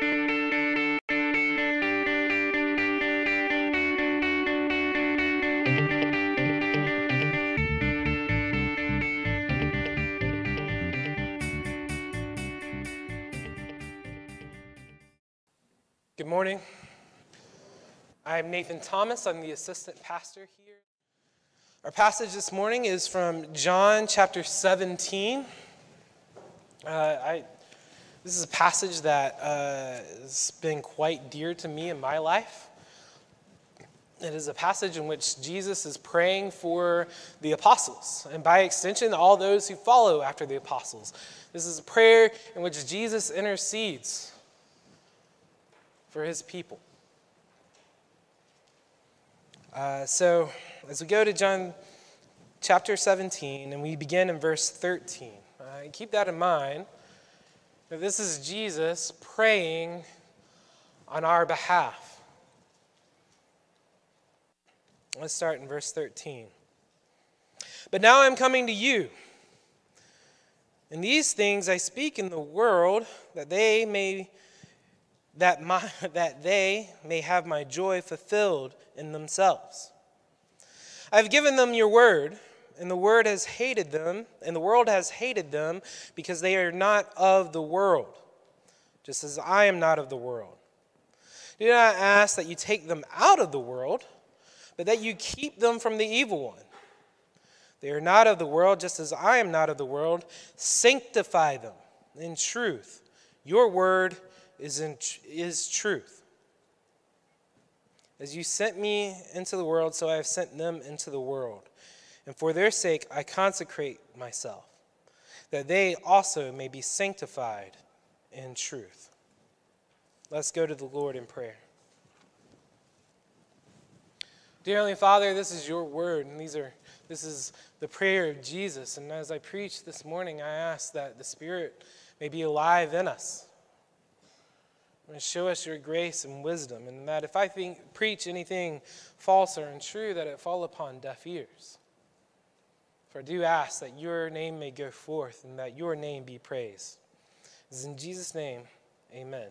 Good morning. I'm Nathan Thomas. I'm the assistant pastor here. Our passage this morning is from John chapter 17. Uh, I, this is a passage that uh, has been quite dear to me in my life. It is a passage in which Jesus is praying for the apostles, and by extension, all those who follow after the apostles. This is a prayer in which Jesus intercedes for his people. Uh, so, as we go to John chapter 17, and we begin in verse 13, uh, keep that in mind that this is Jesus praying on our behalf. Let's start in verse 13. But now I'm coming to you. And these things I speak in the world that they may that, my, that they may have my joy fulfilled in themselves. I've given them your word, and the word has hated them, and the world has hated them because they are not of the world, just as I am not of the world. Do not ask that you take them out of the world, but that you keep them from the evil one. They are not of the world, just as I am not of the world. Sanctify them in truth. Your word is, in, is truth. As you sent me into the world, so I have sent them into the world. And for their sake I consecrate myself, that they also may be sanctified in truth. Let's go to the Lord in prayer. Dear Heavenly Father, this is your word, and these are this is the prayer of Jesus. And as I preach this morning, I ask that the Spirit may be alive in us and show us your grace and wisdom, and that if I think, preach anything false or untrue, that it fall upon deaf ears. For do ask that your name may go forth and that your name be praised. It's in Jesus' name, amen.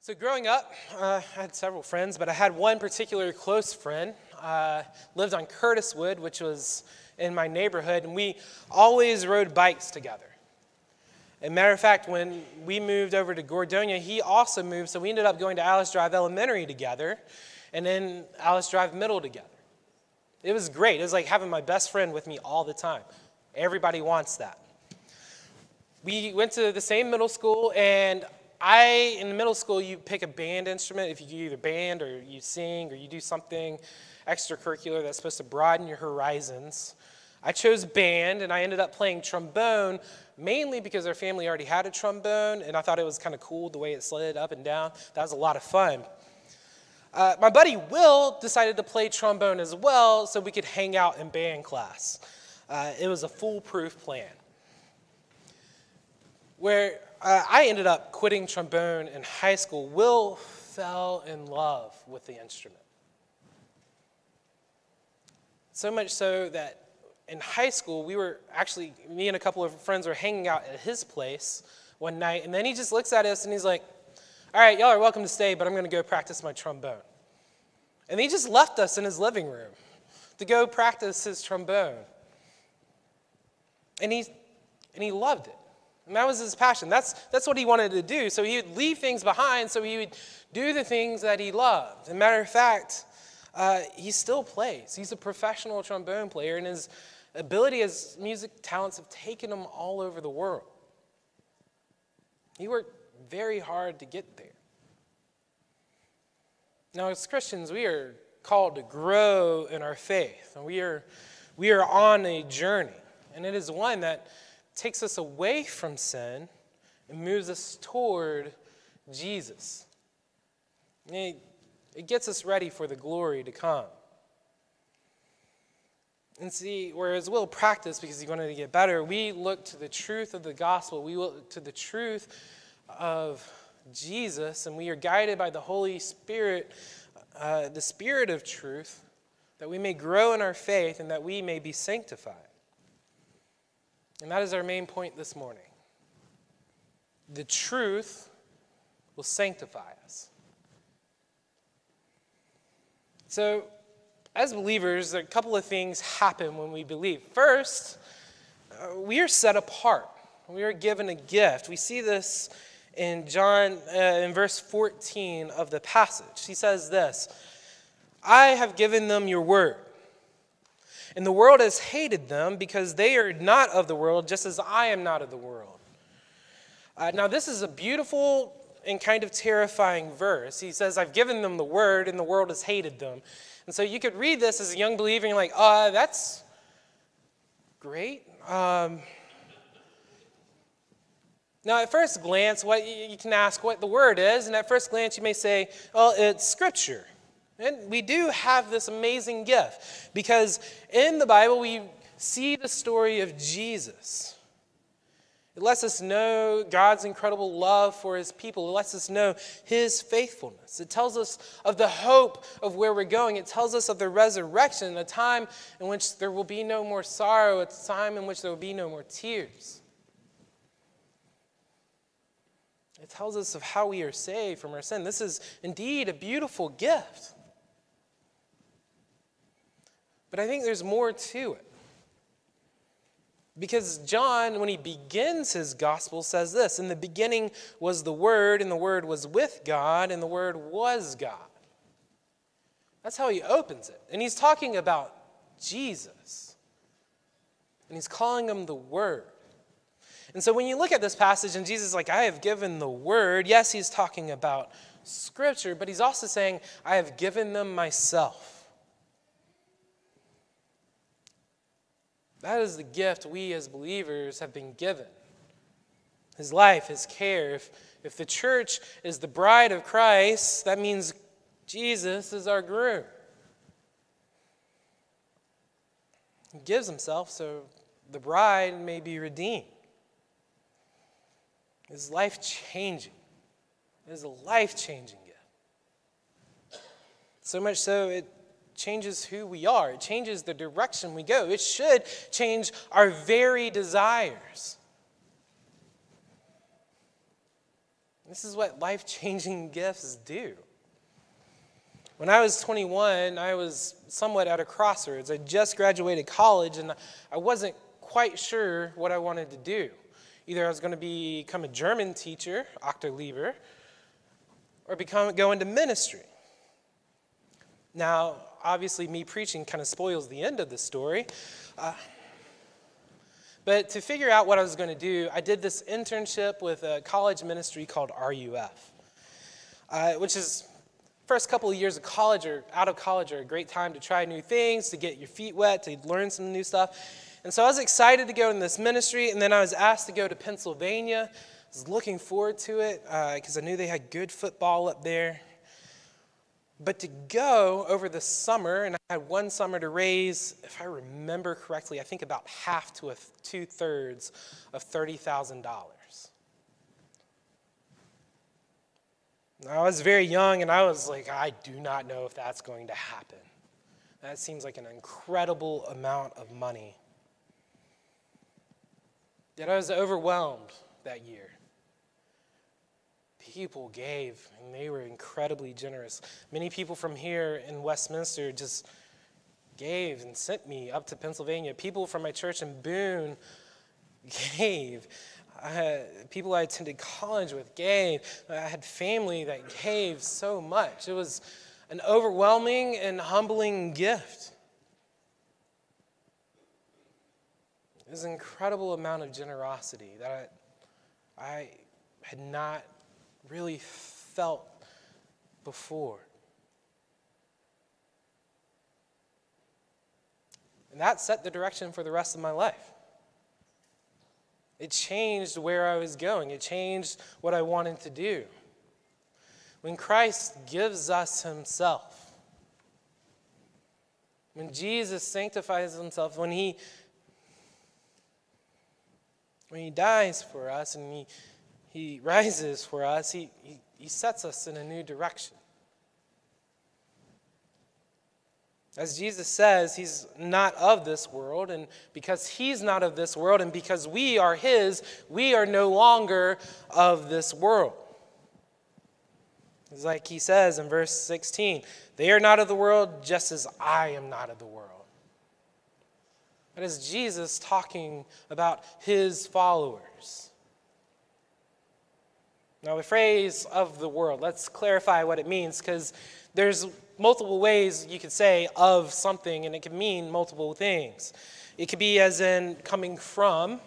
So, growing up, uh, I had several friends, but I had one particular close friend. Uh, lived on Curtiswood, which was in my neighborhood, and we always rode bikes together. As a matter of fact, when we moved over to Gordonia, he also moved, so we ended up going to Alice Drive Elementary together and then Alice Drive Middle together. It was great. It was like having my best friend with me all the time. Everybody wants that. We went to the same middle school, and I, in middle school, you pick a band instrument. If you either band or you sing or you do something extracurricular that's supposed to broaden your horizons. I chose band, and I ended up playing trombone mainly because our family already had a trombone, and I thought it was kind of cool the way it slid up and down. That was a lot of fun. Uh, my buddy Will decided to play trombone as well so we could hang out in band class. Uh, it was a foolproof plan. Where uh, I ended up quitting trombone in high school, Will fell in love with the instrument. So much so that in high school, we were actually, me and a couple of friends were hanging out at his place one night, and then he just looks at us and he's like, All right, y'all are welcome to stay, but I'm going to go practice my trombone. And he just left us in his living room to go practice his trombone. And he, and he loved it. And that was his passion. That's, that's what he wanted to do. So he would leave things behind so he would do the things that he loved. As a matter of fact, uh, he still plays. He's a professional trombone player, and his ability as music talents have taken him all over the world. He worked very hard to get there. Now, as Christians, we are called to grow in our faith, and we are, we are on a journey, and it is one that takes us away from sin and moves us toward Jesus. It, it gets us ready for the glory to come. And see, whereas we'll practice because you wanted to get better, we look to the truth of the gospel. We look to the truth of Jesus, and we are guided by the Holy Spirit, uh, the Spirit of truth, that we may grow in our faith and that we may be sanctified. And that is our main point this morning. the truth will sanctify us. So, as believers, a couple of things happen when we believe. First, uh, we are set apart. We are given a gift. We see this in John, uh, in verse 14 of the passage. He says this I have given them your word. And the world has hated them because they are not of the world, just as I am not of the world. Uh, now, this is a beautiful and kind of terrifying verse. He says, I've given them the word, and the world has hated them. And so you could read this as a young believer, and you're like, uh, that's great. Um, now, at first glance, what you can ask what the word is, and at first glance, you may say, well, it's scripture. And we do have this amazing gift because in the Bible, we see the story of Jesus. It lets us know God's incredible love for his people. It lets us know his faithfulness. It tells us of the hope of where we're going. It tells us of the resurrection, a time in which there will be no more sorrow, a time in which there will be no more tears. Tells us of how we are saved from our sin. This is indeed a beautiful gift. But I think there's more to it. Because John, when he begins his gospel, says this In the beginning was the Word, and the Word was with God, and the Word was God. That's how he opens it. And he's talking about Jesus. And he's calling him the Word. And so when you look at this passage and Jesus is like, I have given the word, yes, he's talking about scripture, but he's also saying, I have given them myself. That is the gift we as believers have been given his life, his care. If, if the church is the bride of Christ, that means Jesus is our groom. He gives himself so the bride may be redeemed is life changing. It is a life changing gift. So much so, it changes who we are, it changes the direction we go. It should change our very desires. This is what life changing gifts do. When I was 21, I was somewhat at a crossroads. I just graduated college and I wasn't quite sure what I wanted to do. Either I was going to become a German teacher, Achterlieber, or become, go into ministry. Now, obviously, me preaching kind of spoils the end of the story. Uh, but to figure out what I was going to do, I did this internship with a college ministry called RUF, uh, which is first couple of years of college or out of college are a great time to try new things, to get your feet wet, to learn some new stuff. And so I was excited to go in this ministry, and then I was asked to go to Pennsylvania. I was looking forward to it because uh, I knew they had good football up there. But to go over the summer, and I had one summer to raise, if I remember correctly, I think about half to two thirds of $30,000. I was very young, and I was like, I do not know if that's going to happen. That seems like an incredible amount of money. Yet I was overwhelmed that year. People gave, and they were incredibly generous. Many people from here in Westminster just gave and sent me up to Pennsylvania. People from my church in Boone gave. I people I attended college with gave. I had family that gave so much. It was an overwhelming and humbling gift. There's an incredible amount of generosity that I, I had not really felt before. And that set the direction for the rest of my life. It changed where I was going, it changed what I wanted to do. When Christ gives us Himself, when Jesus sanctifies Himself, when He when he dies for us and he, he rises for us, he, he, he sets us in a new direction. As Jesus says, he's not of this world, and because he's not of this world, and because we are his, we are no longer of this world. It's like he says in verse 16 they are not of the world, just as I am not of the world. That is Jesus talking about his followers. Now, the phrase of the world, let's clarify what it means because there's multiple ways you could say of something, and it can mean multiple things. It could be as in coming from,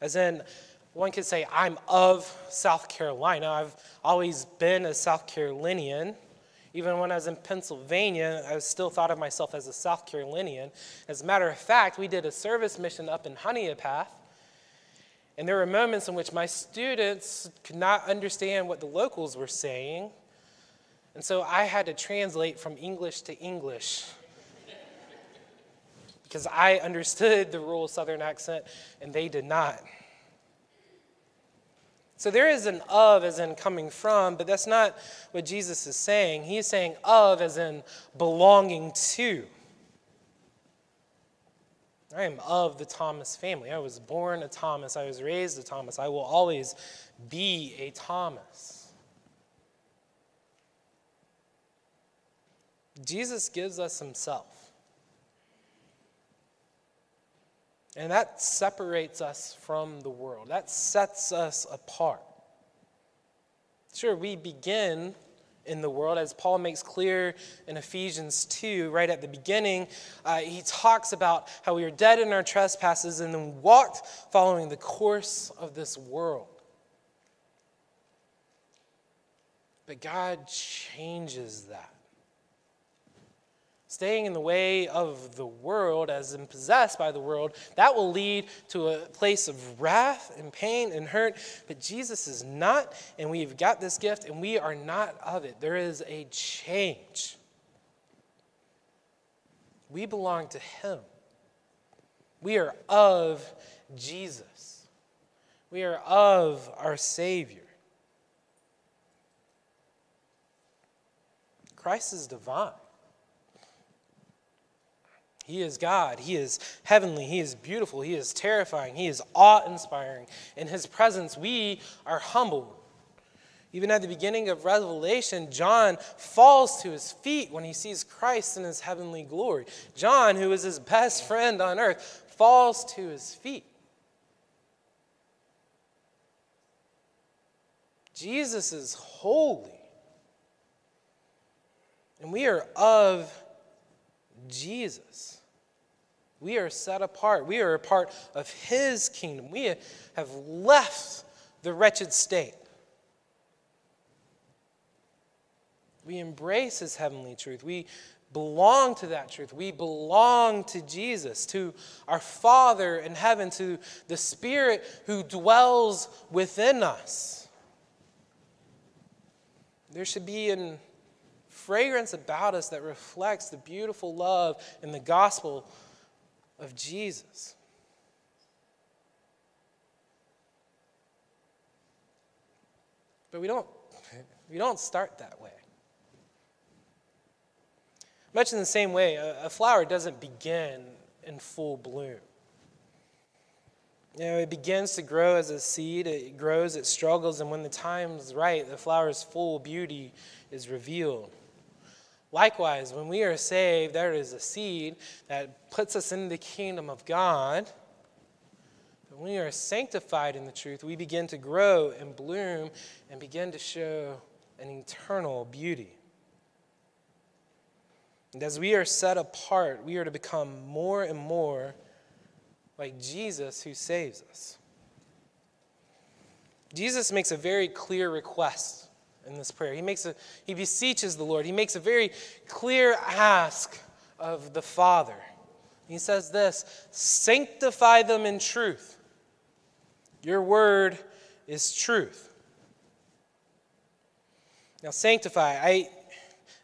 as in one could say, I'm of South Carolina. I've always been a South Carolinian. Even when I was in Pennsylvania, I still thought of myself as a South Carolinian. As a matter of fact, we did a service mission up in Honea Path, and there were moments in which my students could not understand what the locals were saying, and so I had to translate from English to English because I understood the rural Southern accent and they did not. So there is an of as in coming from, but that's not what Jesus is saying. He's saying of as in belonging to. I am of the Thomas family. I was born a Thomas. I was raised a Thomas. I will always be a Thomas. Jesus gives us himself. And that separates us from the world, that sets us apart. Sure, we begin in the world, as Paul makes clear in Ephesians 2, right at the beginning. Uh, he talks about how we are dead in our trespasses and then walked following the course of this world. But God changes that staying in the way of the world as in possessed by the world, that will lead to a place of wrath and pain and hurt. But Jesus is not, and we've got this gift, and we are not of it. There is a change. We belong to Him. We are of Jesus. We are of our Savior. Christ is divine. He is God. He is heavenly. He is beautiful. He is terrifying. He is awe inspiring. In His presence, we are humbled. Even at the beginning of Revelation, John falls to his feet when he sees Christ in his heavenly glory. John, who is his best friend on earth, falls to his feet. Jesus is holy. And we are of Jesus. We are set apart. We are a part of His kingdom. We have left the wretched state. We embrace His heavenly truth. We belong to that truth. We belong to Jesus, to our Father in heaven, to the Spirit who dwells within us. There should be an fragrance about us that reflects the beautiful love and the gospel of Jesus. But we don't, we don't start that way. Much in the same way, a, a flower doesn't begin in full bloom. You know, it begins to grow as a seed, it grows, it struggles, and when the time's right, the flower's full beauty is revealed. Likewise, when we are saved, there is a seed that puts us in the kingdom of God. When we are sanctified in the truth, we begin to grow and bloom and begin to show an eternal beauty. And as we are set apart, we are to become more and more like Jesus who saves us. Jesus makes a very clear request in this prayer. He makes a he beseeches the Lord. He makes a very clear ask of the Father. He says this, sanctify them in truth. Your word is truth. Now sanctify, I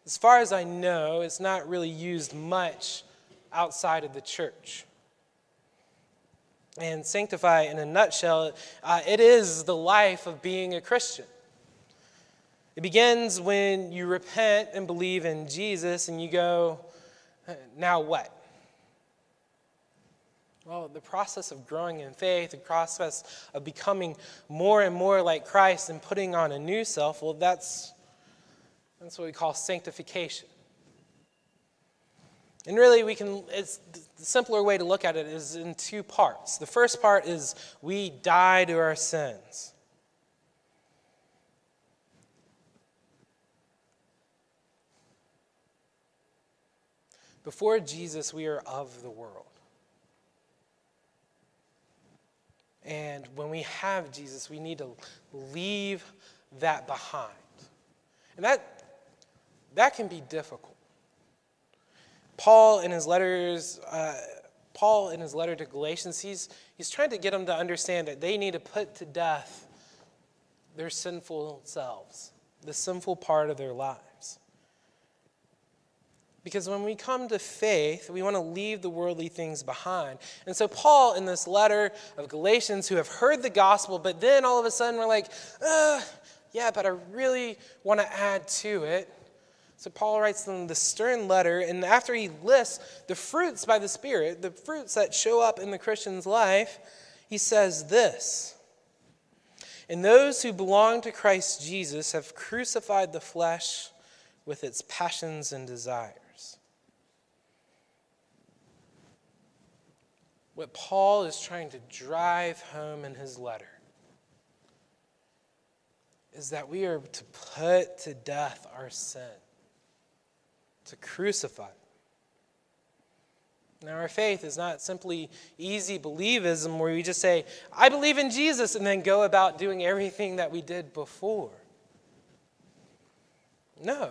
as far as I know, it's not really used much outside of the church. And sanctify, in a nutshell, uh, it is the life of being a Christian. It begins when you repent and believe in Jesus and you go, Now what? Well, the process of growing in faith, the process of becoming more and more like Christ and putting on a new self, well, that's, that's what we call sanctification. And really, we can, it's, the simpler way to look at it is in two parts. The first part is we die to our sins. Before Jesus, we are of the world. And when we have Jesus, we need to leave that behind. And that, that can be difficult. Paul, in his letters, uh, Paul, in his letter to Galatians, he's, he's trying to get them to understand that they need to put to death their sinful selves, the sinful part of their lives. Because when we come to faith, we want to leave the worldly things behind. And so, Paul, in this letter of Galatians, who have heard the gospel, but then all of a sudden we're like, yeah, but I really want to add to it. So, Paul writes them the stern letter, and after he lists the fruits by the Spirit, the fruits that show up in the Christian's life, he says this And those who belong to Christ Jesus have crucified the flesh with its passions and desires. What Paul is trying to drive home in his letter is that we are to put to death our sin, to crucify. Now, our faith is not simply easy believism where we just say, I believe in Jesus, and then go about doing everything that we did before. No,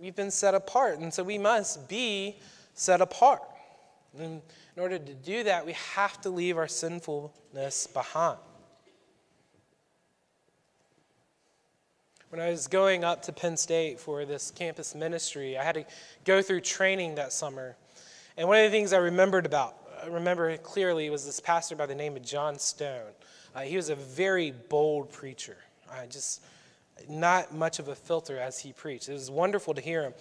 we've been set apart, and so we must be set apart. And in order to do that, we have to leave our sinfulness behind. When I was going up to Penn State for this campus ministry, I had to go through training that summer. And one of the things I remembered about, I remember clearly, was this pastor by the name of John Stone. Uh, he was a very bold preacher. Uh, just not much of a filter as he preached. It was wonderful to hear him.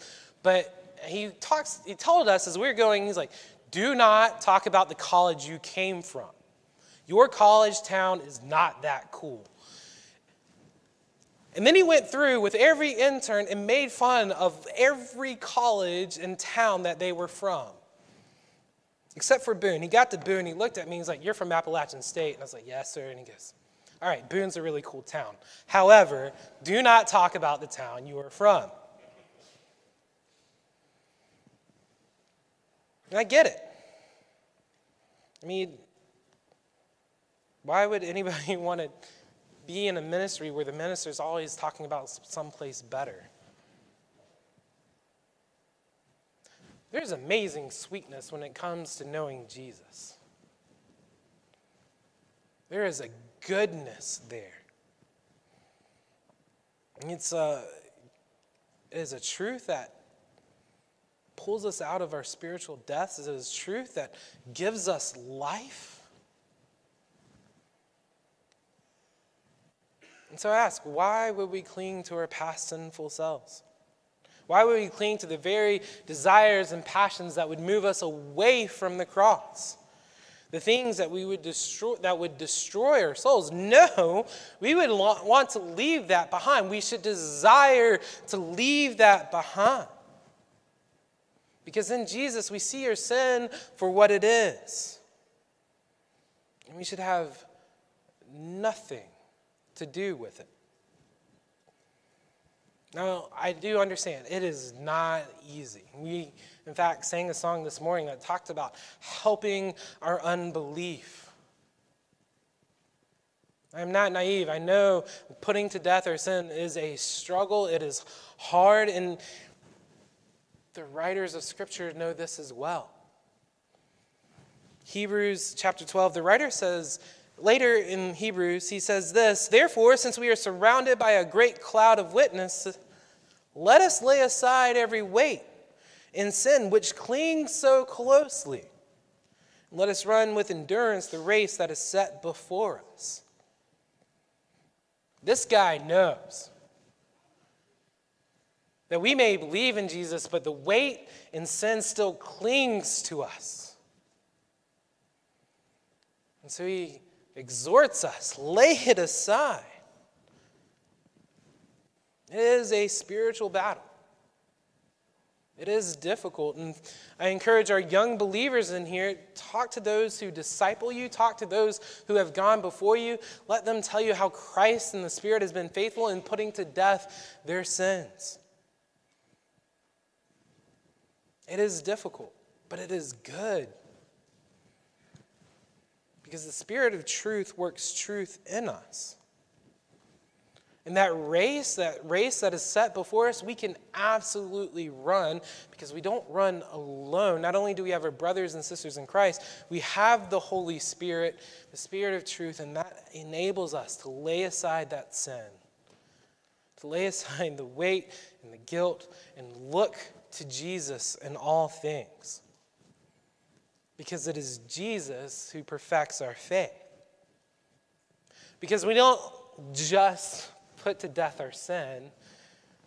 But he talks, he told us as we were going, he's like, do not talk about the college you came from. Your college town is not that cool. And then he went through with every intern and made fun of every college and town that they were from. Except for Boone. He got to Boone, he looked at me, he's like, You're from Appalachian State. And I was like, Yes, sir. And he goes, All right, Boone's a really cool town. However, do not talk about the town you are from. And I get it. I mean, why would anybody want to be in a ministry where the minister is always talking about someplace better? There's amazing sweetness when it comes to knowing Jesus. There is a goodness there. It's a, it is a truth that pulls us out of our spiritual deaths. Is it is truth that gives us life. And so I ask, why would we cling to our past sinful selves? Why would we cling to the very desires and passions that would move us away from the cross? The things that we would destroy that would destroy our souls. No, we would want to leave that behind. We should desire to leave that behind. Because in Jesus, we see our sin for what it is. And we should have nothing to do with it. Now, I do understand it is not easy. We, in fact, sang a song this morning that talked about helping our unbelief. I'm not naive. I know putting to death our sin is a struggle, it is hard, and the writers of Scripture know this as well. Hebrews chapter 12, the writer says, later in Hebrews, he says this Therefore, since we are surrounded by a great cloud of witnesses, let us lay aside every weight and sin which clings so closely. Let us run with endurance the race that is set before us. This guy knows that we may believe in Jesus, but the weight in sin still clings to us. And so he exhorts us lay it aside. It is a spiritual battle. It is difficult. And I encourage our young believers in here talk to those who disciple you, talk to those who have gone before you. Let them tell you how Christ and the Spirit has been faithful in putting to death their sins. It is difficult, but it is good. Because the Spirit of truth works truth in us. And that race, that race that is set before us, we can absolutely run because we don't run alone. Not only do we have our brothers and sisters in Christ, we have the Holy Spirit, the Spirit of truth, and that enables us to lay aside that sin, to lay aside the weight and the guilt, and look to Jesus in all things. Because it is Jesus who perfects our faith. Because we don't just put to death our sin,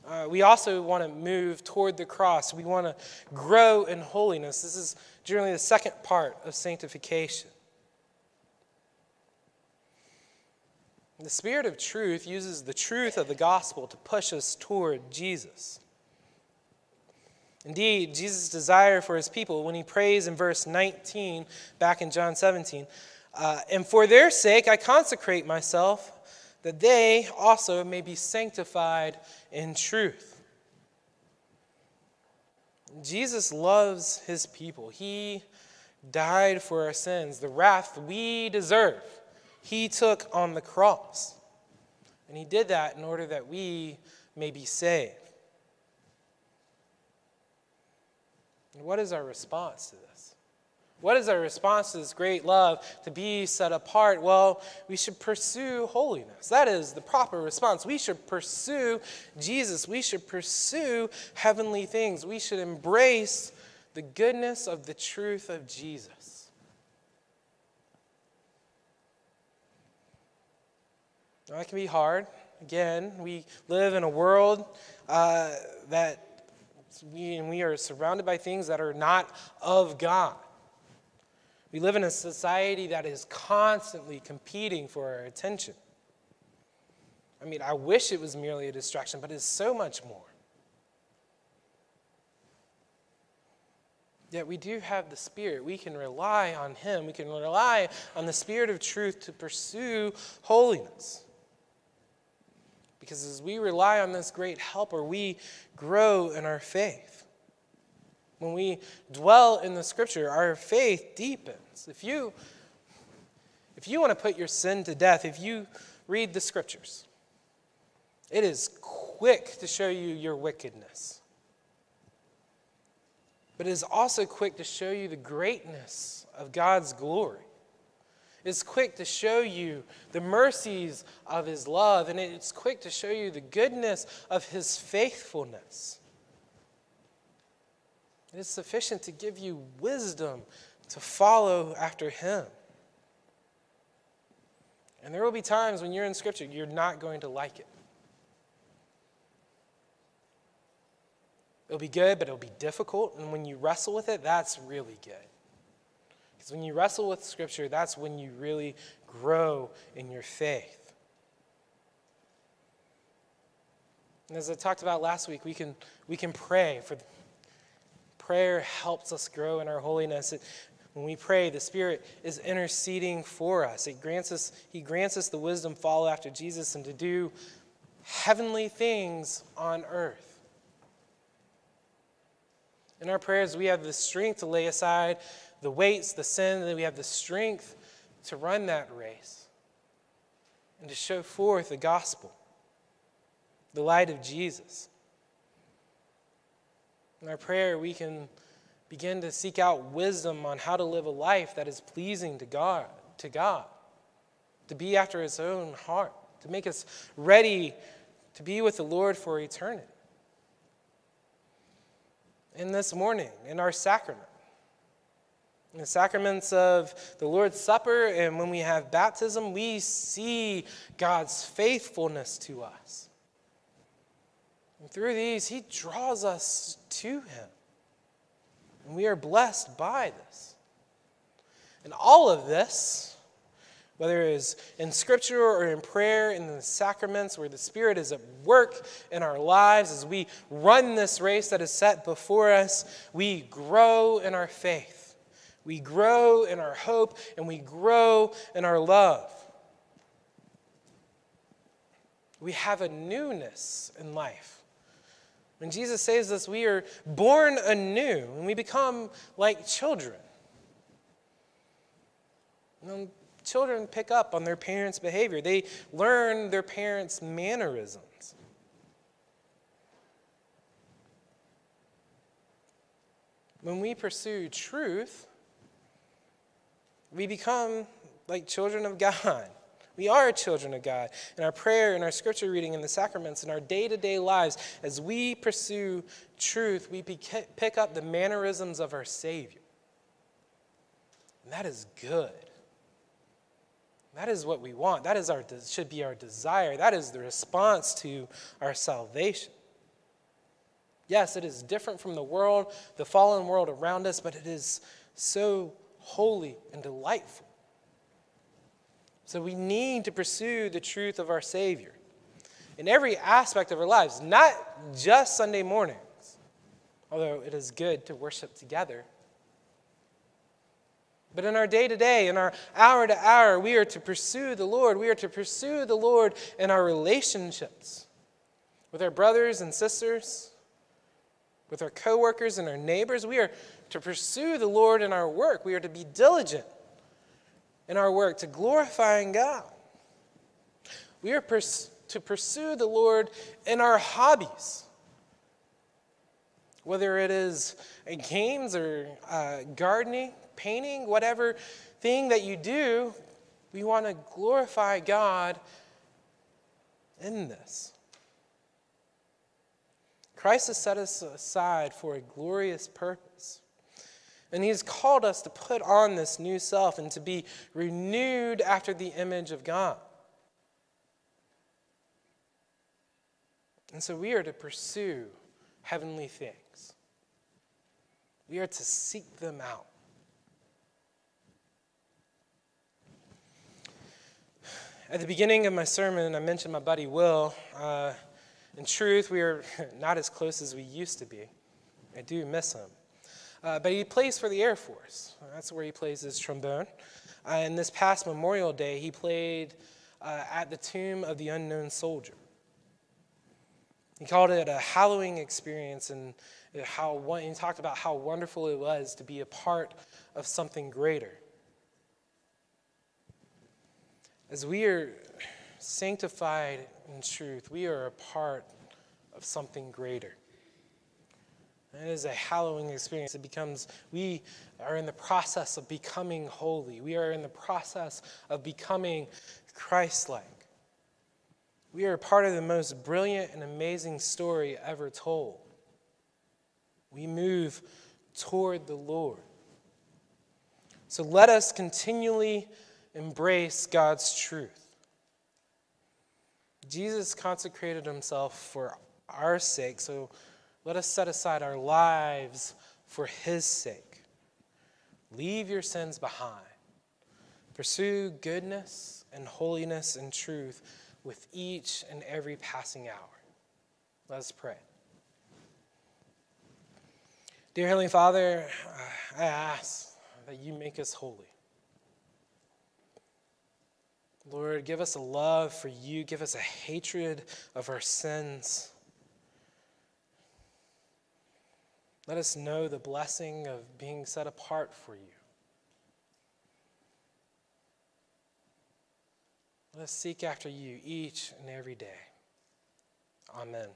uh, we also want to move toward the cross. We want to grow in holiness. This is generally the second part of sanctification. The Spirit of truth uses the truth of the gospel to push us toward Jesus. Indeed, Jesus' desire for his people, when he prays in verse 19, back in John 17, uh, and for their sake I consecrate myself that they also may be sanctified in truth. Jesus loves his people. He died for our sins, the wrath we deserve. He took on the cross. And he did that in order that we may be saved. And what is our response to this? What is our response to this great love to be set apart? Well, we should pursue holiness. That is the proper response. We should pursue Jesus. We should pursue heavenly things. We should embrace the goodness of the truth of Jesus. Now, that can be hard. Again, we live in a world uh, that we, we are surrounded by things that are not of God. We live in a society that is constantly competing for our attention. I mean, I wish it was merely a distraction, but it's so much more. Yet we do have the Spirit. We can rely on Him. We can rely on the Spirit of truth to pursue holiness. Because as we rely on this great helper, we grow in our faith. When we dwell in the scripture, our faith deepens. If you if you want to put your sin to death, if you read the scriptures, it is quick to show you your wickedness. But it is also quick to show you the greatness of God's glory. It's quick to show you the mercies of His love, and it's quick to show you the goodness of His faithfulness. It is sufficient to give you wisdom to follow after Him. And there will be times when you're in Scripture, you're not going to like it. It'll be good, but it'll be difficult. And when you wrestle with it, that's really good. Because when you wrestle with Scripture, that's when you really grow in your faith. And as I talked about last week, we can, we can pray for prayer helps us grow in our holiness. It, when we pray, the Spirit is interceding for us. It grants us, He grants us the wisdom to follow after Jesus and to do heavenly things on earth. In our prayers, we have the strength to lay aside the weights, the sin, and we have the strength to run that race and to show forth the gospel, the light of Jesus. In our prayer, we can begin to seek out wisdom on how to live a life that is pleasing to God, to God, to be after his own heart, to make us ready to be with the Lord for eternity. In this morning, in our sacrament, in the sacraments of the Lord's Supper and when we have baptism, we see God's faithfulness to us. And through these, He draws us to Him. And we are blessed by this. And all of this, whether it is in Scripture or in prayer, in the sacraments, where the Spirit is at work in our lives as we run this race that is set before us, we grow in our faith. We grow in our hope and we grow in our love. We have a newness in life. When Jesus says this, we are born anew and we become like children. And children pick up on their parents' behavior, they learn their parents' mannerisms. When we pursue truth, we become like children of God. We are children of God. In our prayer, in our scripture reading, in the sacraments, in our day to day lives, as we pursue truth, we pick up the mannerisms of our Savior. And that is good. That is what we want. That is our, should be our desire. That is the response to our salvation. Yes, it is different from the world, the fallen world around us, but it is so holy and delightful. So we need to pursue the truth of our Savior in every aspect of our lives, not just Sunday mornings, although it is good to worship together. But in our day to day, in our hour to hour, we are to pursue the Lord. We are to pursue the Lord in our relationships with our brothers and sisters, with our coworkers and our neighbors. We are to pursue the Lord in our work. We are to be diligent in our work to glorifying God. We are pers- to pursue the Lord in our hobbies, whether it is games or uh, gardening, painting, whatever thing that you do, we want to glorify God in this. Christ has set us aside for a glorious purpose. And he's called us to put on this new self and to be renewed after the image of God. And so we are to pursue heavenly things, we are to seek them out. At the beginning of my sermon, I mentioned my buddy Will. Uh, in truth, we are not as close as we used to be. I do miss him. Uh, but he plays for the Air Force. That's where he plays his trombone. Uh, and this past Memorial Day, he played uh, at the Tomb of the Unknown Soldier. He called it a hallowing experience, and how he talked about how wonderful it was to be a part of something greater. As we are sanctified in truth, we are a part of something greater. It is a hallowing experience. It becomes, we are in the process of becoming holy. We are in the process of becoming Christ like. We are part of the most brilliant and amazing story ever told. We move toward the Lord. So let us continually embrace God's truth. Jesus consecrated himself for our sake, so let us set aside our lives for His sake. Leave your sins behind. Pursue goodness and holiness and truth with each and every passing hour. Let us pray. Dear Heavenly Father, uh, I ask that you make us holy. Lord, give us a love for you, give us a hatred of our sins. Let us know the blessing of being set apart for you. Let us seek after you each and every day. Amen.